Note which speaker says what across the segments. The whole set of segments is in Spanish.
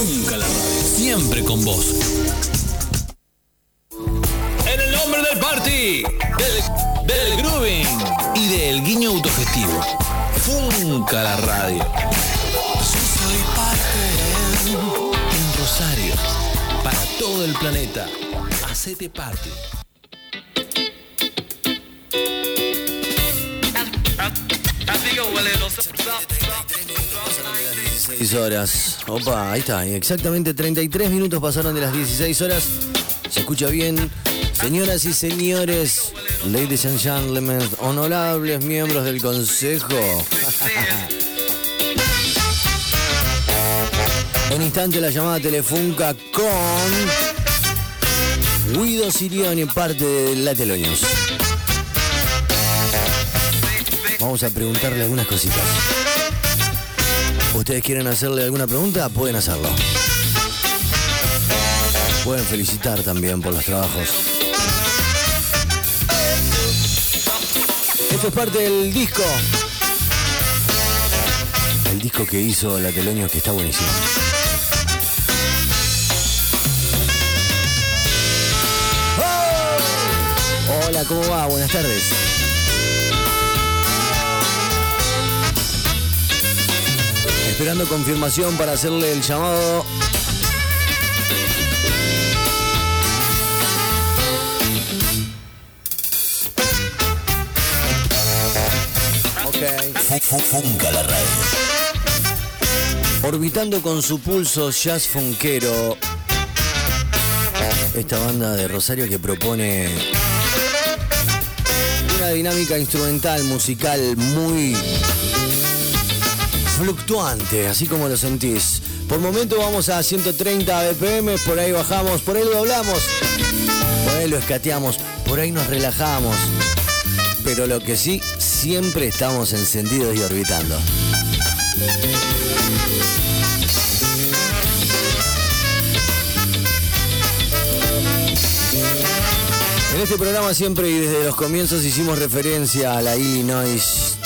Speaker 1: Nunca la. Siempre con vos. En el nombre del party, del, del grooving y del guiño autogestivo. Funca la radio. Yo soy parte en Rosario. Para todo el planeta. Hacete parte.
Speaker 2: 16 horas. Opa, ahí está. Exactamente 33 minutos pasaron de las 16 horas. Se escucha bien. Señoras y señores, ladies and gentlemen, honorables miembros del consejo. en instante la llamada telefunca con Guido Sirioni, parte de La. Vamos a preguntarle algunas cositas. ¿Ustedes quieren hacerle alguna pregunta? Pueden hacerlo. Pueden felicitar también por los trabajos. Esto es parte del disco. El disco que hizo La que está buenísimo. ¡Oh! Hola, ¿cómo va? Buenas tardes. Esperando confirmación para hacerle el llamado. Ok.
Speaker 1: Funca la radio.
Speaker 2: Orbitando con su pulso jazz funkero. Esta banda de Rosario que propone una dinámica instrumental, musical muy fluctuante, así como lo sentís. Por momento vamos a 130 BPM, por ahí bajamos, por ahí lo doblamos, por ahí lo escateamos, por ahí nos relajamos. Pero lo que sí, siempre estamos encendidos y orbitando. En este programa siempre y desde los comienzos hicimos referencia a la Illinois.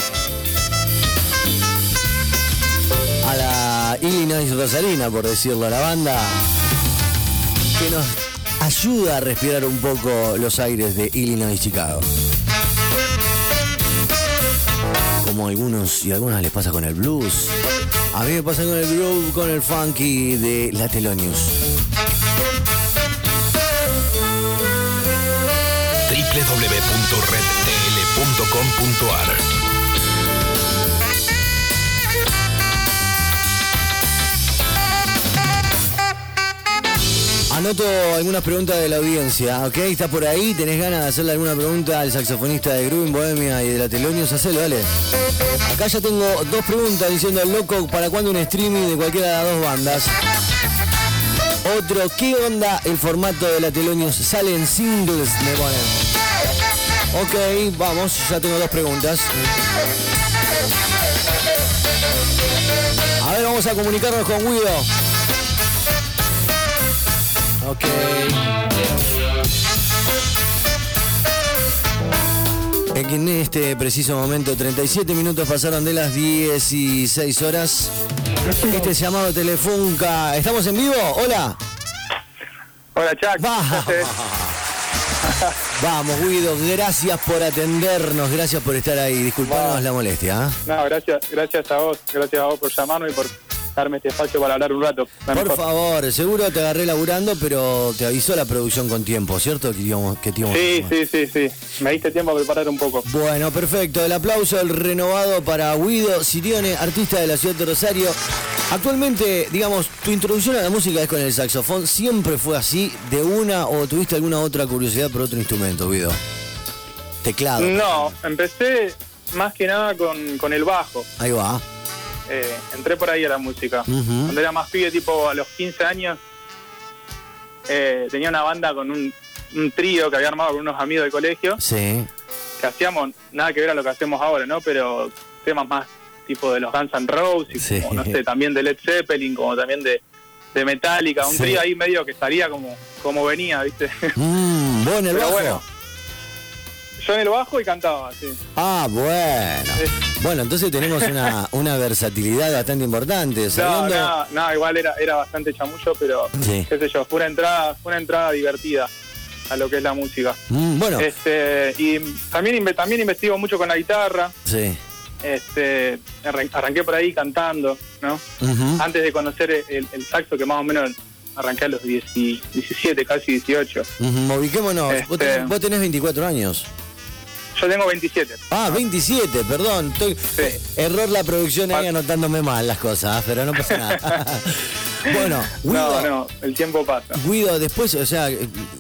Speaker 2: La Illinois Rosalina, por decirlo, a la banda que nos ayuda a respirar un poco los aires de Illinois Chicago. Como a algunos y algunas les pasa con el blues. A mí me pasa con el blues, con el funky de la Telonius.
Speaker 1: www.redtl.com.ar
Speaker 2: Anoto algunas preguntas de la audiencia, ¿ok? ¿Estás por ahí? ¿Tenés ganas de hacerle alguna pregunta al saxofonista de Grubin, Bohemia y de la Telonius? Hacelo, dale. Acá ya tengo dos preguntas diciendo al loco, ¿para cuándo un streaming de cualquiera de las dos bandas? Otro, ¿qué onda el formato de la Telonius? Salen singles, me ponen. Ok, vamos, ya tengo dos preguntas. A ver, vamos a comunicarnos con Guido. Ok. En este preciso momento, 37 minutos pasaron de las 16 horas. Este llamado Telefunca. ¿Estamos en vivo? Hola.
Speaker 3: Hola, Chuck.
Speaker 2: Vamos, Guido, gracias por atendernos, gracias por estar ahí. Disculpanos la molestia. ¿ah?
Speaker 3: No, gracias, gracias a vos, gracias a vos por llamarme y por darme este espacio para hablar un rato.
Speaker 2: Por
Speaker 3: mejor.
Speaker 2: favor, seguro te agarré laburando, pero te avisó la producción con tiempo, ¿cierto? Que íbamos, que
Speaker 3: Sí, sí, sí, sí. Me diste tiempo a preparar un poco.
Speaker 2: Bueno, perfecto. El aplauso el renovado para Guido Sirione, artista de la ciudad de Rosario. Actualmente, digamos, tu introducción a la música es con el saxofón. ¿Siempre fue así de una o tuviste alguna otra curiosidad por otro instrumento, Guido? Teclado.
Speaker 3: No, empecé más que nada con, con el bajo.
Speaker 2: Ahí va.
Speaker 3: Eh, entré por ahí a la música.
Speaker 2: Ujú.
Speaker 3: Cuando era más pibe, tipo a los 15 años, eh, tenía una banda con un, un trío que había armado con unos amigos del colegio,
Speaker 2: Sí.
Speaker 3: que hacíamos nada que ver a lo que hacemos ahora, ¿no? Pero temas más tipo de los Guns N' Roses,
Speaker 2: Sí.
Speaker 3: como, no sé, también de Led Zeppelin, como también de, de Metallica, un
Speaker 2: Sí.
Speaker 3: trío ahí medio que estaría como, como venía, ¿viste?
Speaker 2: Mm, ¿Vos en el
Speaker 3: Pero
Speaker 2: bajo?
Speaker 3: bueno. Yo en el bajo y cantaba, sí.
Speaker 2: Ah, bueno. Bueno, entonces tenemos una, una versatilidad bastante importante.
Speaker 3: No,
Speaker 2: Sabiendo...
Speaker 3: no, no, igual era, era bastante chamullo, pero
Speaker 2: Sí.
Speaker 3: qué sé yo, fue una entrada, fue una entrada divertida a lo que es la música.
Speaker 2: Mm, bueno,
Speaker 3: Este, y también también investigo mucho con la guitarra,
Speaker 2: sí.
Speaker 3: este, arran- arranqué por ahí cantando, ¿no? Antes de conocer el, el saxo que más o menos arranqué a los 10 y 17, casi 18.
Speaker 2: Ujú, Ubiquémonos. Vos,
Speaker 3: Este-
Speaker 2: tenés, vos tenés 24 años.
Speaker 3: Yo tengo 27.
Speaker 2: Ah, 27, perdón. Estoy... Error la producción ahí
Speaker 3: Pa-
Speaker 2: anotándome mal las cosas, pero no pasa nada. bueno, Guido,
Speaker 3: No, no, el tiempo pasa.
Speaker 2: Guido, después, o sea,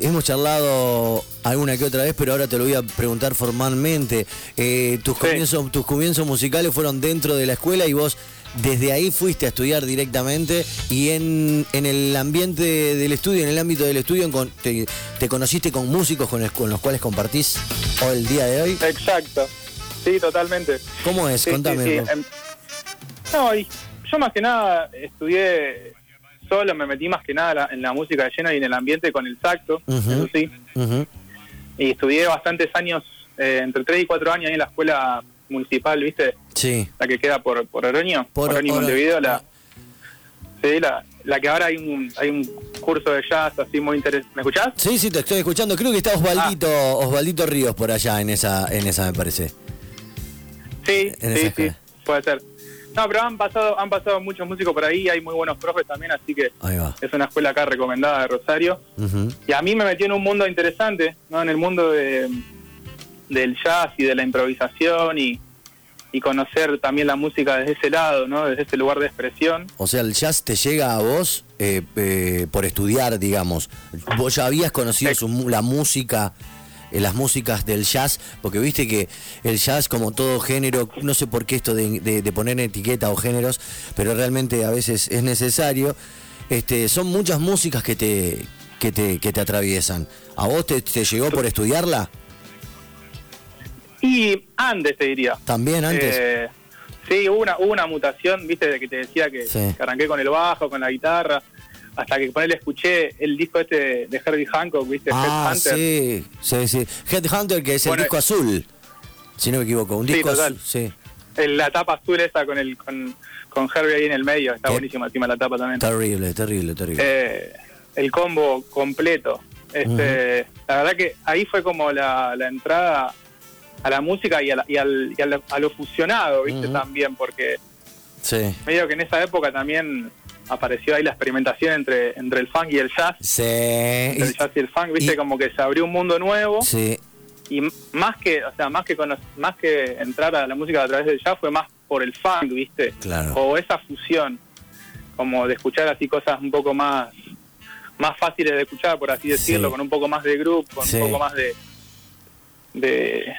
Speaker 2: hemos charlado alguna que otra vez, pero ahora te lo voy a preguntar formalmente. Eh, tus,
Speaker 3: Sí.
Speaker 2: comienzos, tus comienzos musicales fueron dentro de la escuela y vos desde ahí fuiste a estudiar directamente y en, en el ambiente del estudio, en el ámbito del estudio, con- te, te conociste con músicos con, el- con los cuales compartís hoy el día de hoy.
Speaker 3: Exacto. Sí, totalmente.
Speaker 2: ¿Cómo es?
Speaker 3: Sí,
Speaker 2: Contame.
Speaker 3: sí, sí.
Speaker 2: Ro.
Speaker 3: Em, No, y yo más que nada estudié solo, me metí más que nada en la música de lleno y en el ambiente con el saxo,
Speaker 2: Ujú.
Speaker 3: eso sí. Y estudié bastantes años, eh, entre 3 y 4 años ahí en la escuela municipal, ¿viste?
Speaker 2: Sí.
Speaker 3: La que queda por, por Oroño,
Speaker 2: Por
Speaker 3: Oroño
Speaker 2: Oro-
Speaker 3: Montevideo, la, sí, la, la que ahora hay un, hay un curso de jazz así muy interesante. ¿Me escuchás?
Speaker 2: Sí, sí, te estoy escuchando. Creo que está Osvaldito, Osvaldito Ríos por allá en esa, en esa me parece.
Speaker 3: Sí,
Speaker 2: En
Speaker 3: sí, sí, puede ser. No, pero han pasado, han pasado muchos músicos por ahí, hay muy buenos profes también, así que es una escuela acá recomendada de Rosario. Y a mí me metió en un mundo interesante, ¿no? En el mundo de, del jazz y de la improvisación y, y conocer también la música desde ese lado, ¿no? Desde ese lugar de expresión.
Speaker 2: O sea, el jazz te llega a vos eh, eh, por estudiar, digamos. Vos ya habías conocido su la música, eh, las músicas del jazz, porque viste que el jazz, como todo género, no sé por qué esto de, de- de poner etiqueta o géneros, pero realmente a veces es necesario. Este, son muchas músicas que te, que te, que te atraviesan. ¿A vos te, te llegó por estudiarla?
Speaker 3: Y antes te diría.
Speaker 2: También antes.
Speaker 3: Eh, sí, hubo una, hubo una mutación, viste, de que te decía que,
Speaker 2: Sí.
Speaker 3: que arranqué con el bajo, con la guitarra, hasta que por le escuché el disco este de Herbie Hancock, viste,
Speaker 2: Ah,
Speaker 3: Headhunter.
Speaker 2: sí, sí, sí. Headhunter, que es el disco azul, si no me equivoco. Un disco azul, sí.
Speaker 3: La tapa azul esa con el con, con Herbie ahí en el medio, está
Speaker 2: ¿Qué?
Speaker 3: buenísima encima la tapa también.
Speaker 2: Terrible, terrible, terrible.
Speaker 3: Eh, el combo completo. Este, La verdad que ahí fue como la, la entrada a la música y, a, la- y al, y a lo, a lo fusionado, viste, también, porque
Speaker 2: sí.
Speaker 3: medio que en esa época también apareció ahí la experimentación entre, entre el funk y el jazz.
Speaker 2: Sí.
Speaker 3: Entre el jazz y el funk, viste,
Speaker 2: y-
Speaker 3: como que se abrió un mundo nuevo
Speaker 2: Sí,
Speaker 3: y más que, o sea, más que más que entrar a la música a través del jazz fue más por el funk, viste,
Speaker 2: Claro.
Speaker 3: o esa fusión, como de escuchar así cosas un poco más más fáciles de escuchar, por así decirlo,
Speaker 2: Sí.
Speaker 3: con un poco más de grupo, con
Speaker 2: Sí.
Speaker 3: un poco más de de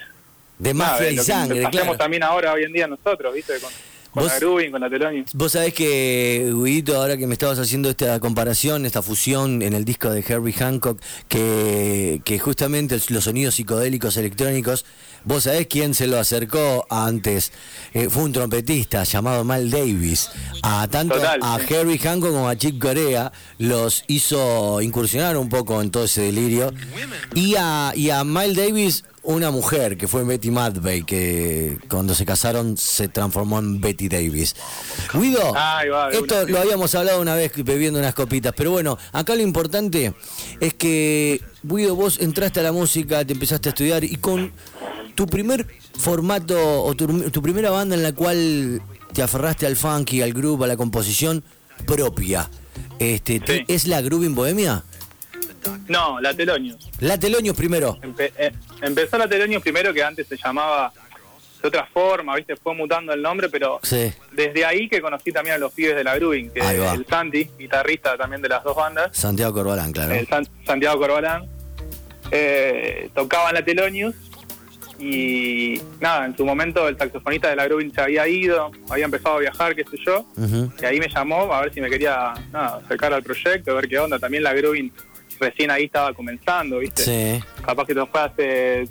Speaker 2: de
Speaker 3: de
Speaker 2: y
Speaker 3: lo que
Speaker 2: sangre,
Speaker 3: hacemos
Speaker 2: claro.
Speaker 3: también ahora hoy en día nosotros, viste, con, con
Speaker 2: Vos-
Speaker 3: la grooving, con la telonio.
Speaker 2: Vos sabés que, Guidito, ahora que me estabas haciendo esta comparación, esta fusión en el disco de Herbie Hancock, que, que justamente los sonidos psicodélicos electrónicos, vos sabés quién se lo acercó antes. Eh, fue un trompetista llamado Mal Davis. A tanto
Speaker 3: Total,
Speaker 2: a
Speaker 3: sí.
Speaker 2: Herbie Hancock como a Chip Corea los hizo incursionar un poco en todo ese delirio. Y a, y a Miles Davis, una mujer que fue Betty Madvey, que cuando se casaron se transformó en Betty Davis. Guido,
Speaker 3: va,
Speaker 2: esto
Speaker 3: una.
Speaker 2: lo habíamos hablado una vez bebiendo unas copitas, pero bueno, acá lo importante es que, Guido, vos entraste a la música, te empezaste a estudiar y con tu primer formato o tu, tu primera banda en la cual te aferraste al funky, al groove, a la composición propia, este,
Speaker 3: Sí.
Speaker 2: ¿es la Grooving Bohemia?
Speaker 3: No, la telonio.
Speaker 2: La Telonios primero.
Speaker 3: Empe- eh, empezó la Telonio primero que antes se llamaba de otra forma, viste, fue mutando el nombre, pero
Speaker 2: Sí.
Speaker 3: desde ahí que conocí también a los pibes de la Grooving, que
Speaker 2: va.
Speaker 3: el Santi, guitarrista también de las dos bandas,
Speaker 2: Santiago Corbalán, claro.
Speaker 3: el San- Santiago Corbalán, eh, tocaban la Telonius y nada, en su momento el saxofonista de la Grooving se había ido, había empezado a viajar, qué sé yo, y ahí me llamó a ver si me quería nada, acercar al proyecto, a ver qué onda, también la Grooving recién ahí estaba comenzando, viste
Speaker 2: Sí.
Speaker 3: capaz que esto fue hace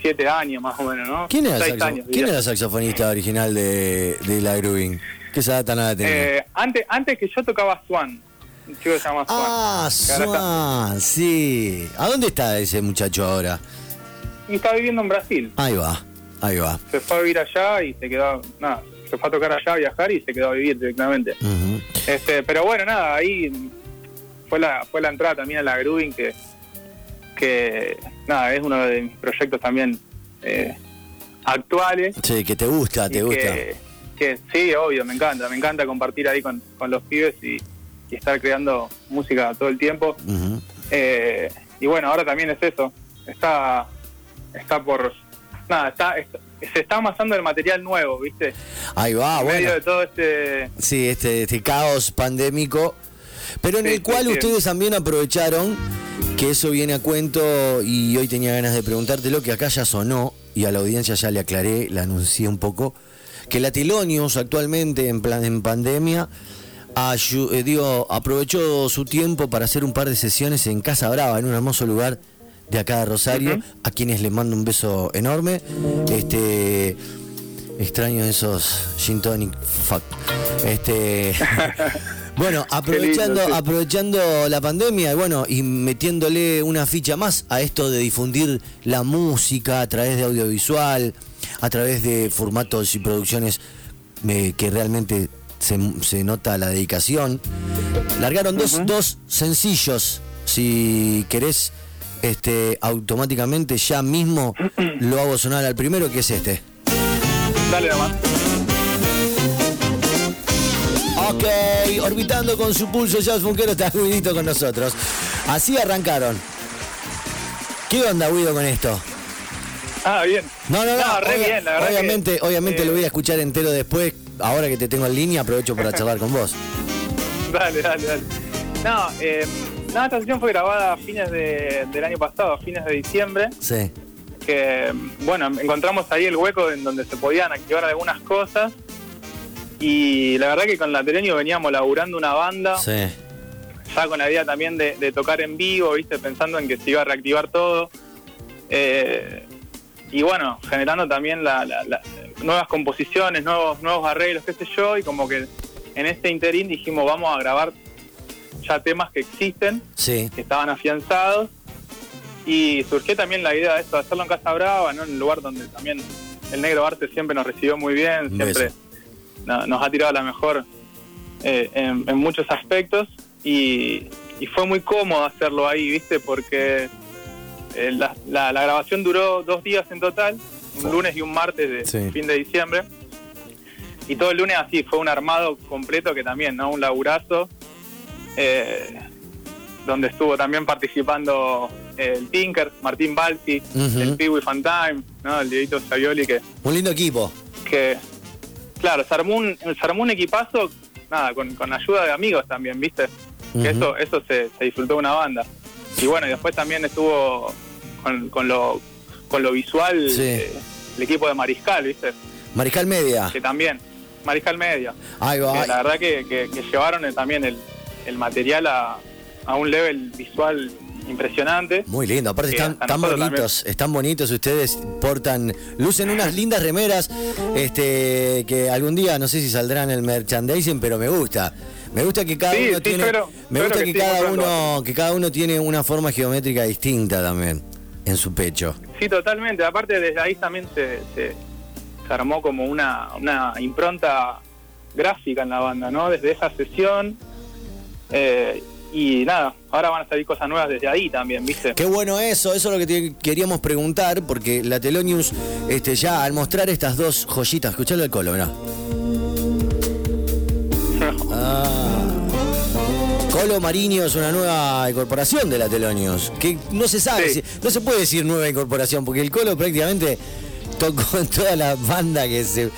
Speaker 3: siete años más o menos, ¿no?
Speaker 2: ¿Quién era, el
Speaker 3: años,
Speaker 2: ¿quién era el saxofonista original de, de la Grooving? ¿Qué esa data nada tenía?
Speaker 3: Eh, antes, antes que yo tocaba Swan, un chico que se llama Swan.
Speaker 2: ah,
Speaker 3: está-
Speaker 2: Swan, sí. ¿A dónde está ese muchacho ahora?
Speaker 3: y está viviendo en Brasil.
Speaker 2: Ahí va, ahí va.
Speaker 3: Se fue a vivir allá y se quedó, nada, se fue a tocar allá, a viajar y se quedó a vivir directamente. Este, pero bueno, nada, ahí fue la fue la entrada también a la Grooving que que nada, es uno de mis proyectos también eh, actuales.
Speaker 2: Sí, que te gusta, te gusta.
Speaker 3: Que, que sí, obvio, me encanta, me encanta compartir ahí con, con los pibes y, y estar creando música todo el tiempo. Eh, y bueno, ahora también es eso. Está, está por. Nada, está, está- se está amasando el material nuevo, ¿viste?
Speaker 2: Ahí va,
Speaker 3: en medio
Speaker 2: bueno.
Speaker 3: de todo este.
Speaker 2: Sí, este, este caos pandémico, pero en
Speaker 3: Sí,
Speaker 2: el cual
Speaker 3: sí.
Speaker 2: ustedes también aprovecharon, que eso viene a cuento y hoy tenía ganas de preguntártelo, que acá ya sonó y a la audiencia ya le aclaré, la anuncié un poco, que la Telonius actualmente en, plan, en pandemia ayu- eh, digo, aprovechó su tiempo para hacer un par de sesiones en Casa Brava, en un hermoso lugar de acá de Rosario, a quienes les mando un beso enorme. Este extraño esos gin tonic fuck. Este bueno, aprovechando aprovechando la pandemia y bueno, y metiéndole una ficha más a esto de difundir la música a través de audiovisual, a través de formatos y producciones eh, que realmente se, se nota la dedicación. Largaron dos, dos sencillos, si querés, este, automáticamente ya mismo lo hago sonar al primero, que es este.
Speaker 3: Dale nomás.
Speaker 2: Ok, orbitando con su pulso, Jazz Funkero está Guidito con nosotros. Así arrancaron. ¿Qué onda, Guido, con esto?
Speaker 3: Ah, bien.
Speaker 2: No, no, no.
Speaker 3: re
Speaker 2: obvia-
Speaker 3: bien, la verdad. que,
Speaker 2: obviamente, obviamente
Speaker 3: eh,
Speaker 2: lo voy a escuchar entero después. Ahora que te tengo en línea, aprovecho para charlar con vos.
Speaker 3: Dale, dale, dale. No, eh, nada, esta sesión fue grabada a fines de- del año pasado, a fines de diciembre.
Speaker 2: Sí.
Speaker 3: que bueno, encontramos ahí el hueco en donde se podían activar algunas cosas y la verdad que con la Telenio veníamos laburando una banda,
Speaker 2: Sí.
Speaker 3: ya con la idea también de, de tocar en vivo, viste, pensando en que se iba a reactivar todo. Eh, y bueno, generando también la- la- la- nuevas composiciones, nuevos, nuevos arreglos, qué sé yo, y como que en este interín dijimos vamos a grabar ya temas que existen
Speaker 2: Sí.
Speaker 3: que estaban afianzados y surgió también la idea de esto, de hacerlo en Casa Brava, ¿no? en un lugar donde también el negro arte siempre nos recibió muy bien, siempre. No- nos ha tirado la mejor eh, en, en muchos aspectos y, y fue muy cómodo hacerlo ahí, ¿viste? Porque eh, la, la- la grabación duró dos días en total, un lunes y un martes de
Speaker 2: Sí.
Speaker 3: fin de diciembre. Y todo el lunes así, fue un armado completo que también, ¿no? Un laburazo. eh, donde estuvo también participando el Tinker, Martín Balsi,
Speaker 2: Ujú.
Speaker 3: el Piwi Fantime, ¿no? El Dieguito Savioli que,
Speaker 2: Un lindo equipo.
Speaker 3: que claro, se armó un, se armó un equipazo, nada, con, con ayuda de amigos también, ¿viste? Que eso, eso se, se disfrutó una banda. Y bueno, y después también estuvo con, con lo con lo visual
Speaker 2: Sí.
Speaker 3: eh, el equipo de Mariscal, ¿viste?
Speaker 2: Mariscal Media.
Speaker 3: Que también, Mariscal Media.
Speaker 2: Ahí va.
Speaker 3: Que la verdad que, que- que llevaron también el, el material a, a un level visual impresionante.
Speaker 2: Muy lindo, aparte
Speaker 3: Sí,
Speaker 2: están tan bonitos, están bonitos ustedes, portan, lucen unas lindas remeras, este, que algún día no sé si saldrán en el merchandising, pero me gusta. Me gusta que cada
Speaker 3: Sí,
Speaker 2: uno
Speaker 3: sí,
Speaker 2: tiene, me gusta
Speaker 3: que
Speaker 2: cada uno, que cada uno tiene una forma geométrica distinta también en su pecho.
Speaker 3: Sí, totalmente. Aparte, desde ahí también se, se, se armó como una, una impronta gráfica en la banda, ¿no? Desde esa sesión. eh, y nada, ahora van a salir cosas nuevas desde ahí también, ¿viste?
Speaker 2: Qué bueno eso, eso es lo que te queríamos preguntar, porque la Telonius, este, ya al mostrar estas dos joyitas, escuchalo el colo, mirá. Ah. Colo Mariño es una nueva incorporación de la Telonius, que no se sabe,
Speaker 3: Sí.
Speaker 2: si- no se puede decir nueva incorporación, porque el Colo prácticamente tocó en toda la banda que se,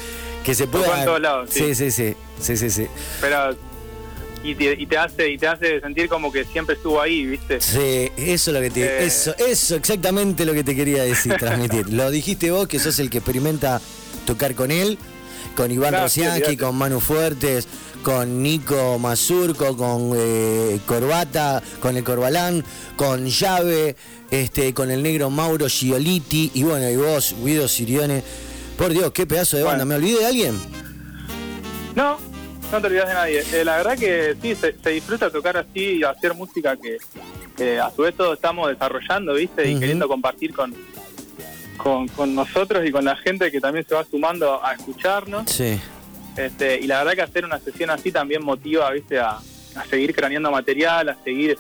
Speaker 2: que se
Speaker 3: Tocó
Speaker 2: pueda...
Speaker 3: en todos lados, sí.
Speaker 2: sí, sí, sí, sí, sí, sí.
Speaker 3: Pero. Y te, y te hace y te hace sentir como que siempre estuvo ahí, ¿viste?
Speaker 2: Sí, eso es lo que te,
Speaker 3: Eh.
Speaker 2: eso, eso exactamente lo que te quería decir, transmitir. Lo dijiste vos que sos el que experimenta tocar con él, con Iván
Speaker 3: Claro, sí,
Speaker 2: con Manu Fuertes, con Nico Mazurco, con eh, Corbata, con el Corbalán, con Llave, este, con el negro Mauro Gioliti, y bueno, y vos, Guido Sirione. Por Dios, qué pedazo de banda.
Speaker 3: Bueno.
Speaker 2: ¿Me olvidé de alguien?
Speaker 3: No, no te olvidas de nadie. Eh, la verdad que sí, se, se disfruta tocar así y hacer música que, que a su vez todos estamos desarrollando, ¿viste? Y queriendo compartir con, con, con nosotros y con la gente que también se va sumando a escucharnos.
Speaker 2: Sí.
Speaker 3: Este, y la verdad que hacer una sesión así también motiva, viste, a, a seguir craneando material, a seguir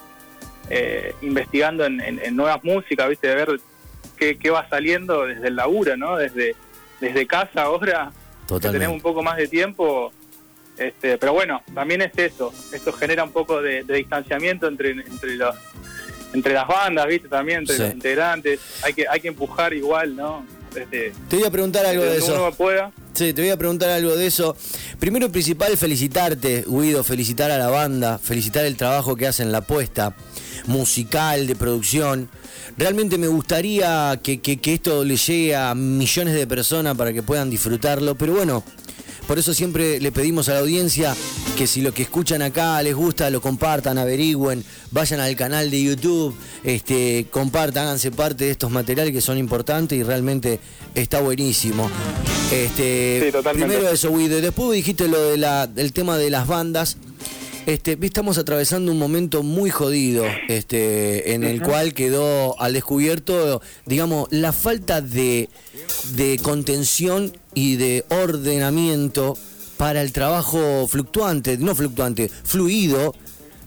Speaker 3: eh, investigando en, en- en nuevas músicas, viste, de ver qué, qué va saliendo desde el laburo, ¿no? Desde, desde casa ahora, que
Speaker 2: Totalmente.
Speaker 3: tenemos un poco más de tiempo. Este, pero bueno, también es eso, esto genera un poco de, de distanciamiento entre, entre los entre las bandas, viste, también entre
Speaker 2: Sí.
Speaker 3: los integrantes, hay que hay que empujar igual, ¿no? Desde,
Speaker 2: Te voy a preguntar algo de eso.
Speaker 3: uno pueda.
Speaker 2: Sí, te voy a preguntar algo de eso. Primero y principal, felicitarte, Guido, felicitar a la banda, felicitar el trabajo que hacen, la apuesta musical, de producción. Realmente me gustaría que, que- que esto le llegue a millones de personas para que puedan disfrutarlo, pero bueno, por eso siempre le pedimos a la audiencia que si lo que escuchan acá les gusta, lo compartan, averigüen, vayan al canal de YouTube, este, compartan, háganse parte de estos materiales que son importantes y realmente está buenísimo. Este,
Speaker 3: Sí.
Speaker 2: Primero eso, Guido, y después dijiste lo de la, del tema de las bandas. Este, estamos atravesando un momento muy jodido, este, en el cual quedó al descubierto, digamos, la falta de, de contención y de ordenamiento para el trabajo fluctuante, no fluctuante, fluido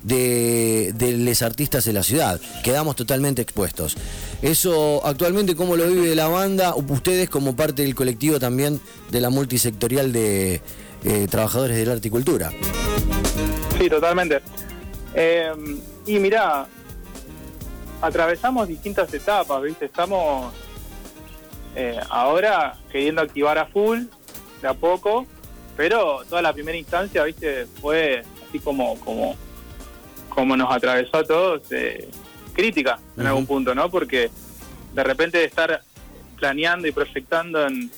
Speaker 2: de, de los artistas de la ciudad. Quedamos totalmente expuestos. Eso actualmente, ¿cómo lo vive la banda? Ustedes como parte del colectivo también de la multisectorial de eh, trabajadores del arte y cultura.
Speaker 3: Sí, totalmente. Eh, y mirá, atravesamos distintas etapas, ¿viste? Estamos eh, ahora queriendo activar a full, de a poco, pero toda la primera instancia, ¿viste? Fue así como, como, como nos atravesó a todos, eh, crítica en algún punto, ¿no? Porque de repente de estar planeando y proyectando en,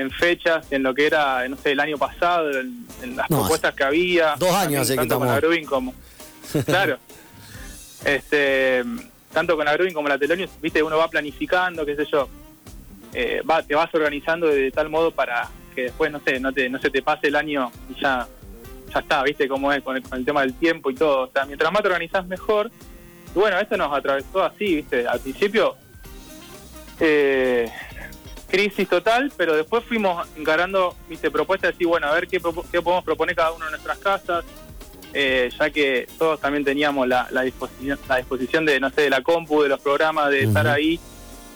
Speaker 3: en fechas, en lo que era, no sé, el año pasado, en, en las
Speaker 2: No,
Speaker 3: propuestas que había.
Speaker 2: dos años que
Speaker 3: tanto con
Speaker 2: estamos-
Speaker 3: la Grubin como... Claro. este Tanto con la Grubin como la Telonius, viste, uno va planificando, qué sé yo. eh, va, te vas organizando de tal modo para que después, no sé, no, te, no se te pase el año y ya, ya está, viste cómo es con el, con el tema del tiempo y todo. O sea, mientras más te organizás mejor. Y bueno, esto nos atravesó así, viste. Al principio, eh, crisis total, pero después fuimos encarando, viste, propuestas de decir, bueno, a ver qué, qué podemos proponer cada uno en nuestras casas, eh, ya que todos también teníamos la, la disposición, la disposición de, no sé, de la compu, de los programas, de estar ahí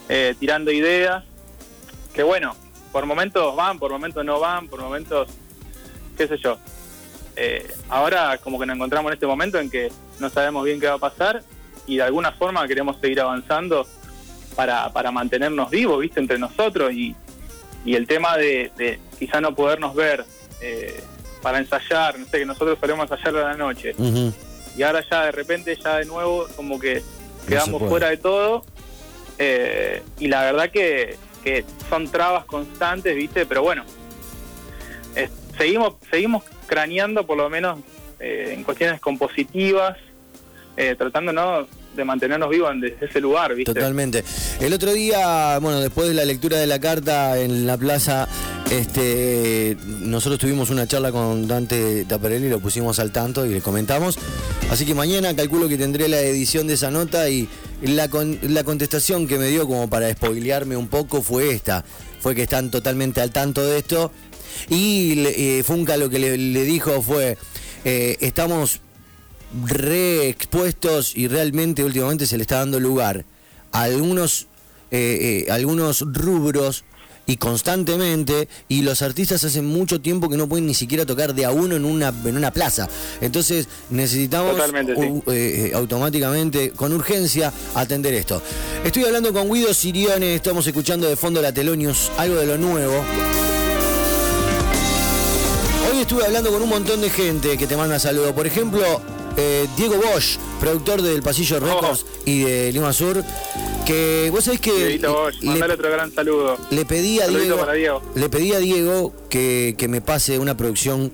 Speaker 3: eh, tirando ideas, que bueno, por momentos van, por momentos no van, por momentos, qué sé yo. Eh, ahora como que nos encontramos en este momento en que no sabemos bien qué va a pasar y de alguna forma queremos seguir avanzando para, para mantenernos vivos, viste, entre nosotros y, y el tema de, de quizá no podernos ver eh, para ensayar, no sé, que nosotros solemos ensayar a la noche. Y ahora ya de repente ya de nuevo como que quedamos fuera de todo eh, y la verdad que, que son trabas constantes, viste, pero bueno, eh, seguimos seguimos craneando por lo menos eh, en cuestiones compositivas, eh, tratando ¿no? De mantenernos vivos desde ese lugar, viste.
Speaker 2: Totalmente. El otro día, bueno, después de la lectura de la carta en la plaza, este, nosotros tuvimos una charla con Dante Taparelli, lo pusimos al tanto y le comentamos. Así que mañana calculo que tendré la edición de esa nota y la, con- la contestación que me dio como para spoilearme un poco fue esta. Fue que están totalmente al tanto de esto. Y eh, Funca lo que le, le dijo fue, eh, estamos re expuestos y realmente últimamente se le está dando lugar a algunos, eh, eh, algunos rubros y constantemente y los artistas hace mucho tiempo que no pueden ni siquiera tocar de a uno en una, en una plaza. Entonces necesitamos
Speaker 3: sí.
Speaker 2: eh, automáticamente, con urgencia, atender esto. Estoy hablando con Guido Sirione, estamos escuchando de fondo la Telonius, algo de lo nuevo. Hoy estuve hablando con un montón de gente que te manda saludos. Por ejemplo, eh, Diego Bosch, productor del Pasillo Records y de Lima Sur, que vos sabés que
Speaker 3: Bosch,
Speaker 2: le,
Speaker 3: mandale otro gran saludo.
Speaker 2: le pedí a Diego, le pedí a Diego que, que me pase una producción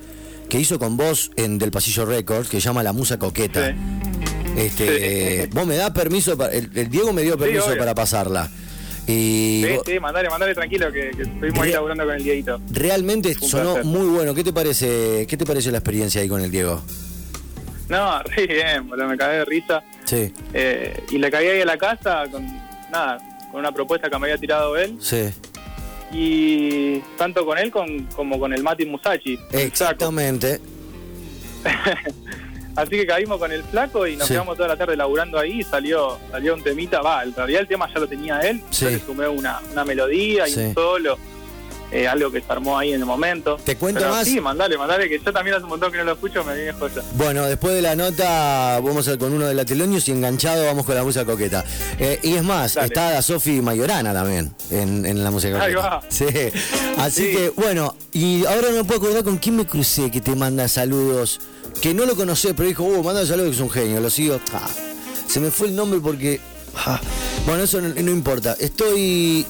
Speaker 2: que hizo con vos en del Pasillo Records, que se llama La Musa Coqueta.
Speaker 3: Sí.
Speaker 2: Este,
Speaker 3: Sí.
Speaker 2: vos me das permiso, para, el, el Diego me dio permiso para pasarla. Y
Speaker 3: Sí, sí, mandale, mandale tranquilo que, que estuvimos ahí laburando con el Dieguito.
Speaker 2: realmente sonó
Speaker 3: placer.
Speaker 2: muy bueno. ¿Qué te parece? ¿Qué te pareció la experiencia ahí con el Diego?
Speaker 3: No, re bien, boludo, me cagué de risa.
Speaker 2: Sí.
Speaker 3: Eh, y le caí ahí a la casa con, nada, con una propuesta que me había tirado él.
Speaker 2: Sí.
Speaker 3: Y tanto con él con, como con el Mati Musachi.
Speaker 2: Exactamente.
Speaker 3: Así que caímos con el flaco y nos
Speaker 2: Sí.
Speaker 3: quedamos toda la tarde laburando ahí y salió, salió un temita. Va, en realidad el tema ya lo tenía él.
Speaker 2: Sí.
Speaker 3: Yo le sumé una, una melodía y
Speaker 2: Sí.
Speaker 3: un solo. Eh, algo que se armó ahí en el momento.
Speaker 2: ¿Te cuento
Speaker 3: Pero
Speaker 2: más?
Speaker 3: Sí, mandale, mandale, que yo también hace un montón que no lo escucho, me viene joya.
Speaker 2: Bueno, después de la nota vamos a ir con uno de la Telonius y enganchado vamos con la música coqueta. Eh, y es más,
Speaker 3: Dale.
Speaker 2: está la Sofi Mayorana también en, en la música
Speaker 3: Ahí
Speaker 2: coqueta.
Speaker 3: va.
Speaker 2: Sí. Así
Speaker 3: Sí.
Speaker 2: que, bueno, y ahora no me puedo acordar con quién me crucé que te manda saludos. Que no lo conocé, pero dijo, uh, manda saludos que es un genio, lo sigo. Ah, se me fue el nombre porque. ah, bueno, eso no, no importa. Estoy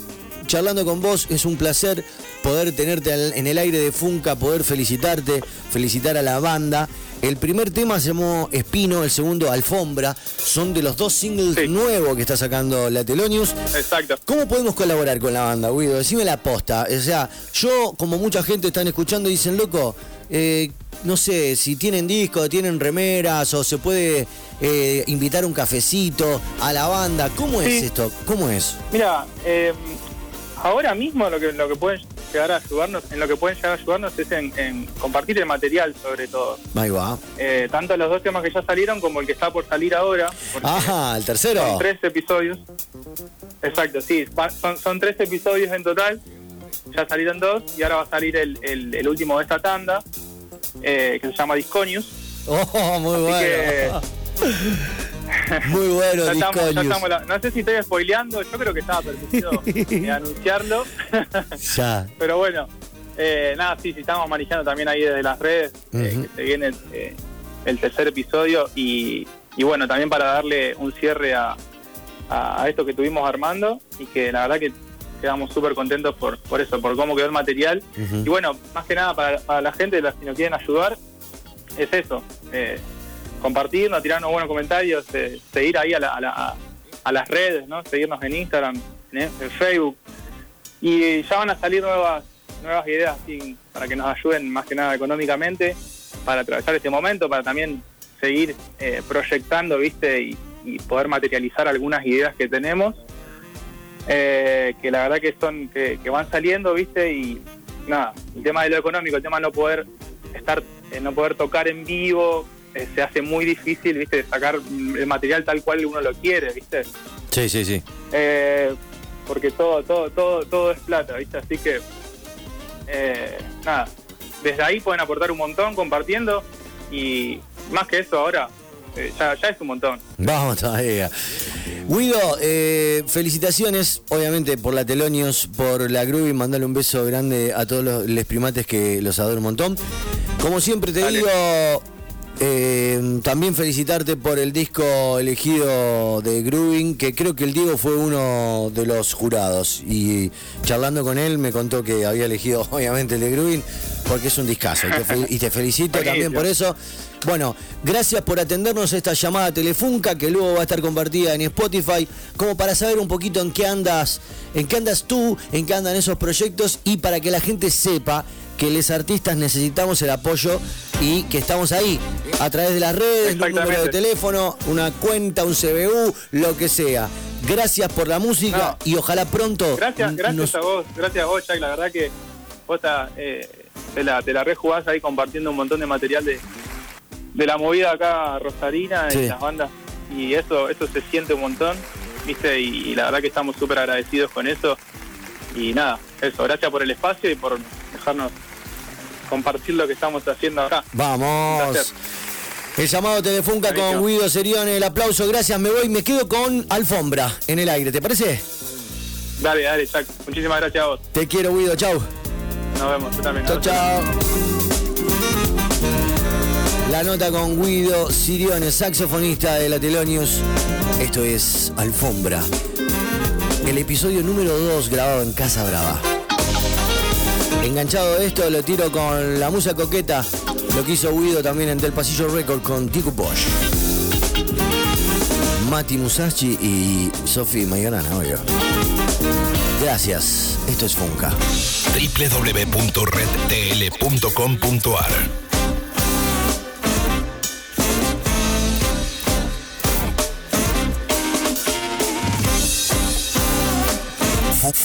Speaker 2: charlando con vos, es un placer poder tenerte en el aire de Funca, poder felicitarte, felicitar a la banda. El primer tema se llamó Espino, el segundo Alfombra. Son de los dos singles
Speaker 3: Sí.
Speaker 2: nuevos que está sacando la Telonius.
Speaker 3: Exacto.
Speaker 2: ¿Cómo podemos colaborar con la banda, Guido? Decime la posta. O sea, yo, como mucha gente están escuchando y dicen, loco, eh, no sé, si tienen discos, tienen remeras o se puede eh, invitar un cafecito a la banda. ¿Cómo es esto? ¿Cómo es?
Speaker 3: Mira, eh, ahora mismo lo que, lo que pueden llegar a ayudarnos, en lo que pueden llegar a ayudarnos es en, en compartir el material sobre todo.
Speaker 2: Ahí va.
Speaker 3: Eh, tanto los dos temas que ya salieron como el que está por salir ahora.
Speaker 2: Ajá, el tercero.
Speaker 3: Son tres episodios. Exacto, sí. Son, son tres episodios en total. Ya salieron dos y ahora va a salir el, el- el último de esta tanda, eh, que se llama Disconius.
Speaker 2: Oh, muy
Speaker 3: Así
Speaker 2: bueno.
Speaker 3: que
Speaker 2: Muy bueno,
Speaker 3: ya estamos, la- no sé si estoy spoileando, yo creo que estaba permitido eh, anunciarlo.
Speaker 2: Ya.
Speaker 3: Pero bueno, eh, nada, sí, sí, estamos manejando también ahí desde las redes, eh,
Speaker 2: Ujú.
Speaker 3: que se viene eh, el tercer episodio y, y bueno, también para darle un cierre a, a, esto que tuvimos armando y que la verdad que quedamos súper contentos por, por eso, por cómo quedó el material. Y bueno, más que nada para, para la gente, que nos quieren ayudar, es eso, eh, compartirnos, tirarnos buenos comentarios, eh, seguir ahí a, la- a la- a- las redes, ¿no? seguirnos en Instagram, en, en Facebook. Y ya van a salir nuevas nuevas ideas así, para que nos ayuden más que nada económicamente para atravesar este momento, para también seguir eh, proyectando, ¿viste? Y, y poder materializar algunas ideas que tenemos, eh, que la verdad que son que, que van saliendo, ¿viste? Y nada, el tema de lo económico, el tema de no poder estar, eh, no poder tocar en vivo, eh, se hace muy difícil, ¿viste? De sacar el material tal cual uno lo quiere, ¿viste?
Speaker 2: Sí, sí, sí.
Speaker 3: Eh, porque todo, todo, todo, todo es plata, ¿viste? Así que, eh, nada, desde ahí pueden aportar un montón compartiendo y más que eso ahora, eh, ya, ya es un montón.
Speaker 2: Vamos todavía. Guido, eh, felicitaciones, obviamente, por la Telonios, por la Groovy. Mandale un beso grande a todos los les primates que los adoro un montón. Como siempre te
Speaker 3: Dale.
Speaker 2: digo, eh, también felicitarte por el disco elegido de Grooving, que creo que el Diego fue uno de los jurados. Y charlando con él me contó que había elegido, obviamente, el de Grooving, porque es un discazo. Y te, fel- y te felicito también por eso. Bueno, gracias por atendernos a esta llamada telefunca que luego va a estar compartida en Spotify, como para saber un poquito en qué andas, en qué andas tú, en qué andan esos proyectos y para que la gente sepa que los artistas necesitamos el apoyo y que estamos ahí a través de las redes, un número de teléfono, una cuenta, un CBU, lo que sea. Gracias por la música
Speaker 3: No.
Speaker 2: y ojalá pronto
Speaker 3: Gracias, gracias
Speaker 2: nos-
Speaker 3: a vos, gracias a vos, Jack, la verdad que vos eh, te, la, te la rejugás ahí compartiendo un montón de material de, de la movida acá rosarina
Speaker 2: Sí.
Speaker 3: y las bandas y eso eso se siente un montón, ¿viste? Y, la verdad que estamos súper agradecidos con eso y nada, eso, gracias por el espacio y por dejarnos compartir lo que estamos haciendo acá.
Speaker 2: Vamos. El llamado Telefunca con
Speaker 3: Buenísimo.
Speaker 2: Guido Serione, el aplauso, gracias, me voy, me quedo con Alfombra en el aire, ¿te parece?
Speaker 3: Dale, dale, Jack, muchísimas gracias a vos.
Speaker 2: Te quiero, Guido, chau.
Speaker 3: Nos vemos, yo también.
Speaker 2: Chau, chau. La nota con Guido Sirione, saxofonista de la Telonius. Esto es Alfombra. El episodio número 2 grabado en Casa Brava. Enganchado de esto, lo tiro con la musa coqueta. Lo que hizo Guido también en Del Pasillo Record con Tico Bosch. Mati Musashi y Sofi Mayorana, obvio. Gracias. Esto es Funka.
Speaker 4: www.redtl.com.ar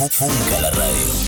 Speaker 1: Funca la radio.